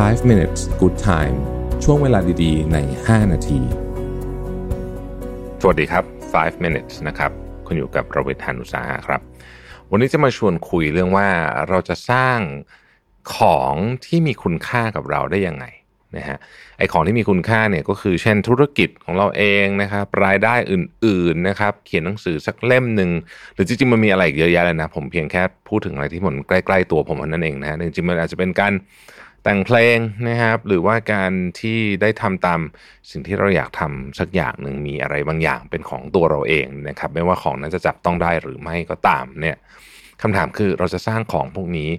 5 minutes good time ช่วงเวลาดีๆ ใน 5 นาที สวัสดีครับ 5 minutes นะครับ คุณอยู่กับระเวทานุสาหะครับ วันนี้จะมาชวนคุยเรื่องว่าเราจะสร้างของที่มีคุณค่ากับเราได้ยังไงนะฮะไอของที่มีคุณค่าเนี่ยก็คือเช่นธุรกิจของเราเองนะครับรายได้อื่นๆนะครับเขียนหนังสือสักเล่มหนึ่งหรือจริงๆมันมีอะไรเยอะแยะเลยนะผมเพียงแค่พูดถึงอะไรที่มันใกล้ ๆ ตัวผมเท่านั้นเองนะฮะจริงๆมันอาจจะเป็นการ แต่งเพลงนะครับ หรือว่าการที่ได้ทำตามสิ่งที่เราอยากทำสักอย่างหนึ่งมีอะไรบางอย่างเป็นของตัวเราเองนะครับ ไม่ว่าของนั้นจะจับต้องได้หรือไม่ก็ตามเนี่ยคำถามคือเราจะสร้างของพวกนี้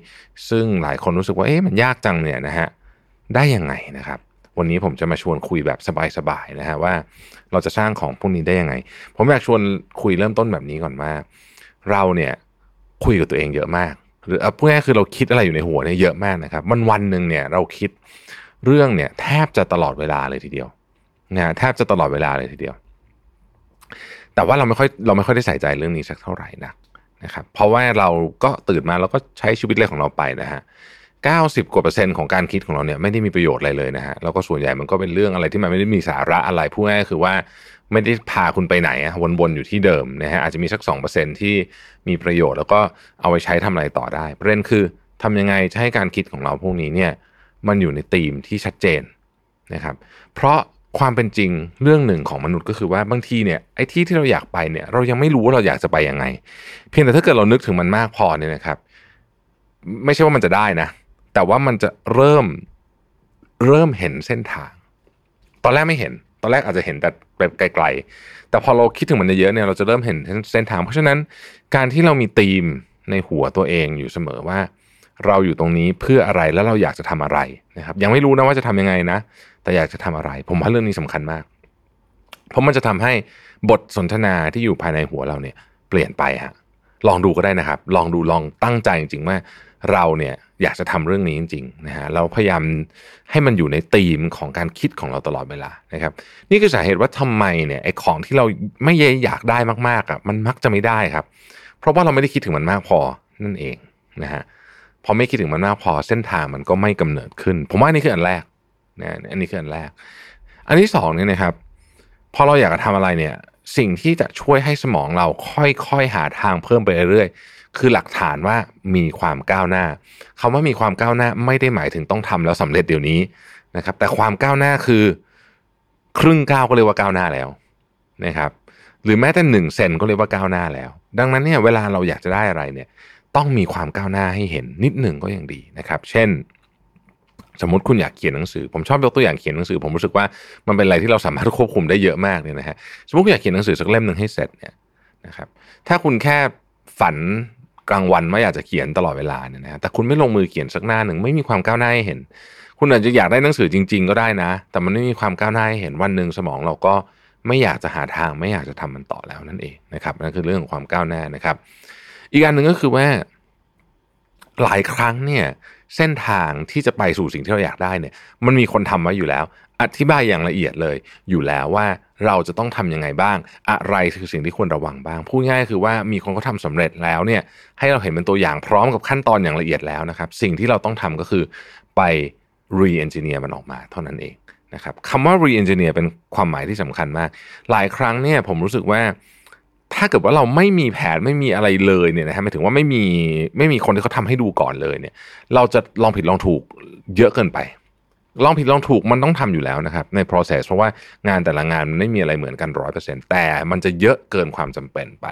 ซึ่งหลายคนรู้สึกว่าเอ๊ะมันยากจังเนี่ยนะฮะได้ยังไงนะครับ วันนี้ผมจะมาชวนคุยแบบสบายๆนะฮะว่า เราจะสร้างของพวกนี้ได้ยังไง ผมอยากชวนคุยเริ่มต้นแบบนี้ก่อนว่า เราเนี่ยคุยกับตัวเองเยอะมาก หรือเอาพูดง่ายคือเราคิดอะไรอยู่ในหัวเนี่ยเยอะมากนะครับ มันวันหนึ่งเนี่ยเราคิดเรื่องเนี่ยแทบจะตลอดเวลาเลยทีเดียวนะแทบจะตลอดเวลาเลยทีเดียว แต่ว่าเราไม่ค่อยเราไม่ค่อยได้ใส่ใจเรื่องนี้สักเท่าไหร่นักนะครับเพราะว่าเราก็ตื่นมาแล้วก็ใช้ชีวิตเลยของเราไปนะฮะ90กว่าเปอร์เซ็นต์ของการคิดของเราเนี่ยไม่ได้มีประโยชน์อะไรเลยนะฮะแล้วก็ส่วนใหญ่มันก็เป็นเรื่องอะไรที่มันไม่ได้มีสาระอะไรพูดง่ายคือว่า ไม่ได้พาคุณไปไหนอะวนๆอยู่ที่เดิมนะฮะอาจจะมีสัก 2%ที่มีประโยชน์ แล้วก็เอาไปใช้ทำอะไรต่อได้ ประเด็นคือทำยังไงจะให้การคิดของเราพวกนี้เนี่ยมันอยู่ในธีมที่ชัดเจนนะครับเพราะความเป็นจริงเรื่องหนึ่งของมนุษย์ก็คือว่าบางทีเนี่ยไอ้ที่ที่เราอยากไปเนี่ยเรายังไม่รู้ว่าเราอยากจะไปยังไง เพียงแต่ถ้าเกิดเรานึกถึงมันมากพอเนี่ยนะครับ ไม่ใช่ว่ามันจะได้นะ แต่ว่ามันจะเริ่มเริ่มเห็นเส้นทาง ตอนแรกไม่เห็น ตอนแรกอาจจะเห็นแต่แบบไกลๆ แต่พอเราคิดถึงมันเยอะๆเนี่ยเราจะเริ่มเห็นเส้นทาง เพราะฉะนั้นการที่เรามีธีมในหัวตัวเองอยู่เสมอว่า เราอยู่ตรงนี้เพื่ออะไรแล้วเราอยากจะทำอะไรนะครับ ยังไม่รู้นะว่าจะทำยังไงนะ แต่อยากจะทำอะไร ผมว่าเรื่องนี้สำคัญมาก เพราะมันจะทำให้บทสนทนาที่อยู่ภายในหัวเราเนี่ย เปลี่ยนไปฮะ ลองดูก็ได้นะครับ ลองดูลองตั้งใจจริงๆว่าเราเนี่ยอยากจะทำเรื่องนี้จริงๆนะฮะเราพยายามให้มันอยู่ในธีมของการคิดของเราตลอดเวลานะครับ นี่คือสาเหตุว่าทำไมเนี่ยไอ้ของที่เราไม่อยากได้มากๆอะมันมักจะไม่ได้ครับ เพราะว่าเราไม่ได้คิดถึงมันมากพอนั่นเองนะฮะพอไม่คิดถึงมันมากพอเส้นทางมันก็ไม่กำเนิดขึ้น ผมว่านี่คืออันแรกนะอันนี้คืออันแรก อันที่สองเนี่ยนะครับพอเราอยากจะทำอะไรเนี่ย สิ่งที่จะช่วยให้สมองเราค่อยๆหาทางเพิ่มไปเรื่อยๆคือหลักฐานว่ามีความก้าวหน้าคำว่ามีความก้าวหน้าไม่ได้หมายถึงต้องทำแล้วสำเร็จเดี๋ยวนี้นะครับ แต่ความก้าวหน้าคือ ครึ่งก้าวก็เรียกว่าก้าวหน้าแล้วนะครับ หรือแม้แต่หนึ่งเซนก็เรียกว่าก้าวหน้าแล้ว ดังนั้นเนี่ยเวลาเราอยากจะได้อะไรเนี่ย ต้องมีความก้าวหน้าให้เห็นนิดหนึ่งก็ยังดีนะครับ เช่น สมมติคุณอยากเขียนหนังสือ ผมชอบยกตัวอย่างเขียนหนังสือ ผมรู้สึกว่ามันเป็นอะไรที่เราสามารถควบคุมได้เยอะมากเลยนะฮะสมมติคุณอยากเขียนหนังสือสักเล่มหนึ่งให้เสร็จเนี่ยนะครับถ้าคุณแค่ฝันกลางวันว่าอยากจะเขียนตลอดเวลาเนี่ยนะแต่คุณไม่ลงมือเขียนสักหน้าหนึ่งไม่มีความก้าวหน้าให้เห็น คุณอาจจะอยากได้หนังสือจริง ๆ ก็ได้นะ แต่มันไม่มีความก้าวหน้าให้เห็นวันหนึ่งสมองเราก็ไม่อยากจะหาทางไม่อยากจะทำมันต่อแล้วนั่นเองนะครับนั่นคือเรื่องของความก้าวหน้านะครับ อีกอันหนึ่งก็คือว่าหลายครั้งเนี่ย เส้นทางที่จะไปสู่สิ่งที่เราอยากได้เนี่ย มันมีคนทำไว้อยู่แล้ว อธิบายอย่างละเอียดเลยอยู่แล้วว่าเราจะต้องทํำยังไงบ้าง อะไรคือสิ่งที่ควรระวังบ้าง พูดง่ายคือว่ามีคนเขาทาสำเร็จแล้วเนี่ย ให้เราเห็นเป็นตัวอย่างพร้อมกับขั้นตอนอย่างละเอียดแล้วนะครับ สิ่งที่เราต้องทำก็คือไป re-engineer มันออกมาเท่านั้นเองนะครับคำว่า re-engineer เป็นความหมายที่สำคัญมาก หลายครั้งเนี่ยผมรู้สึกว่า ถ้าเกิดว่าเราไม่มีแผนไม่มีอะไรเลยเนี่ยนะฮะหมายถึงว่าไม่มีไม่มีคนที่เขาทาให้ดูก่อนเลยเนี่ย เราจะลองผิดลองถูกเยอะเกินไป ลองผิดลองถูกมันต้องทำอยู่แล้วนะครับ ใน process เพราะว่างานแต่ละงานมันไม่มีอะไรเหมือนกันร้อยเปอร์เซ็นต์แต่มันจะเยอะเกินความจำเป็นไป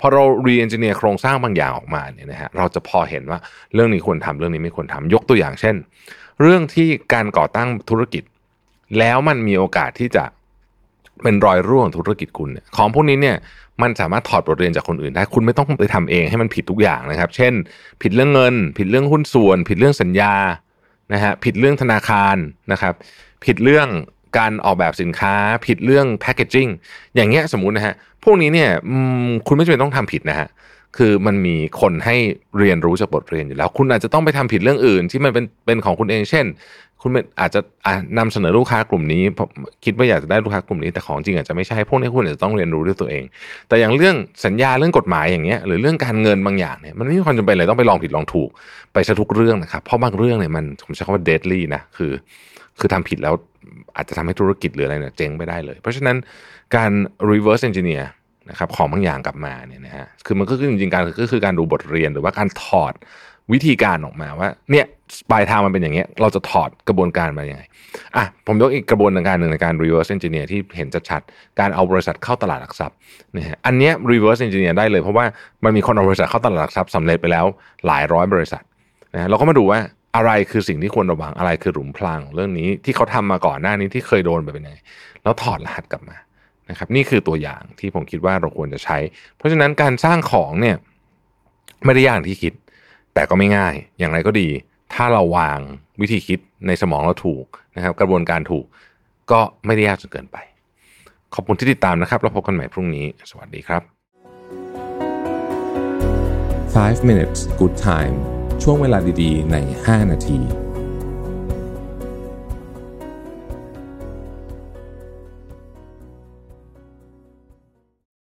พอเรา re-engineer โครงสร้างบางอย่างออกมาเนี่ยนะฮะเราจะพอเห็นว่าเรื่องนี้ควรทำเรื่องนี้ไม่ควรทำยกตัวอย่างเช่น เรื่องที่การก่อตั้งธุรกิจ แล้วมันมีโอกาสที่จะ เป็นรอยร่วงธุรกิจคุณเนี่ยของพวกนี้เนี่ยมันสามารถถอดบทเรียนจากคนอื่นได้ คุณไม่ต้องไปทำเองให้มันผิดทุกอย่างนะครับ เช่น ผิดเรื่องเงิน ผิดเรื่องหุ้นส่วน ผิดเรื่องสัญญานะฮะผิดเรื่องธนาคารนะครับ ผิดเรื่องการออกแบบสินค้า ผิดเรื่องแพคเกจิ้งอย่างเงี้ยสมมุตินะฮะพวกนี้เนี่ยคุณไม่จำเป็นต้องทำผิดนะฮะ คือมันมีคนให้เรียนรู้จากบทเรียนอยู่แล้ว คุณอาจจะต้องไปทำผิดเรื่องอื่น ที่มันเป็นเป็นของคุณเองเช่น คุณอาจจะนำเสนอลูกค้ากลุ่มนี้คิดว่าอยากจะได้ลูกค้ากลุ่มนี้แต่ของจริงอาจจะไม่ใช่พวกนี้คุณอาจจะต้องเรียนรู้ด้วยตัวเอง แต่อย่างเรื่องสัญญาเรื่องกฎหมายอย่างเงี้ยหรือเรื่องการเงินบางอย่างเนี่ยมันไม่มีความจำเป็นเลยต้องไปลองผิดลองถูกไปซะทุกเรื่องนะครับเพราะบางเรื่องเนี่ยมันผมใช้คำว่า deadly นะคือ คือทำผิดแล้วอาจจะทำให้ธุรกิจหรืออะไรเนี่ยเจ๊งไปได้เลย เพราะฉะนั้นการ reverse engineer นะครับของบางอย่างกลับมาเนี่ยนะฮะคือมันก็คือจริงๆการก็คือการดูบทเรียนหรือว่าการถอดวิธีการออกมาว่า เนี่ยปลายทางมันเป็นอย่างเงี้ย เราจะถอดกระบวนการมาอย่างไงอะผมยกอีกกระบวนการหนึ่งในการ reverse engineer ที่เห็นชัดๆการเอาบริษัทเข้าตลาดหลักทรัพย์นะฮะอันเนี้ย reverse engineer ได้เลยเพราะว่ามันมีคนเอาบริษัทเข้าตลาดหลักทรัพย์สำเร็จไปแล้วหลายร้อยบริษัทนะเราก็มาดูว่าอะไรคือสิ่งที่ควรระวังอะไรคือหลุมพรางเรื่องนี้ที่เขาทำมาก่อนหน้านี้ที่เคยโดนไปเป็นไงแล้วถอดรหัสกลับมา นะครับนี่คือตัวอย่างที่ผมคิดว่าเราควรจะใช้ เพราะฉะนั้นการสร้างของเนี่ยไม่ได้ยากที่คิด แต่ก็ไม่ง่าย อย่างไรก็ดี ถ้าเราวางวิธีคิดในสมองเราถูกนะครับ กระบวนการถูกก็ไม่ได้ยากจนเกินไป ขอบคุณที่ติดตามนะครับแล้วพบกันใหม่พรุ่งนี้ สวัสดีครับ 5 minutes good time ช่วงเวลาดีๆ ใน 5 นาที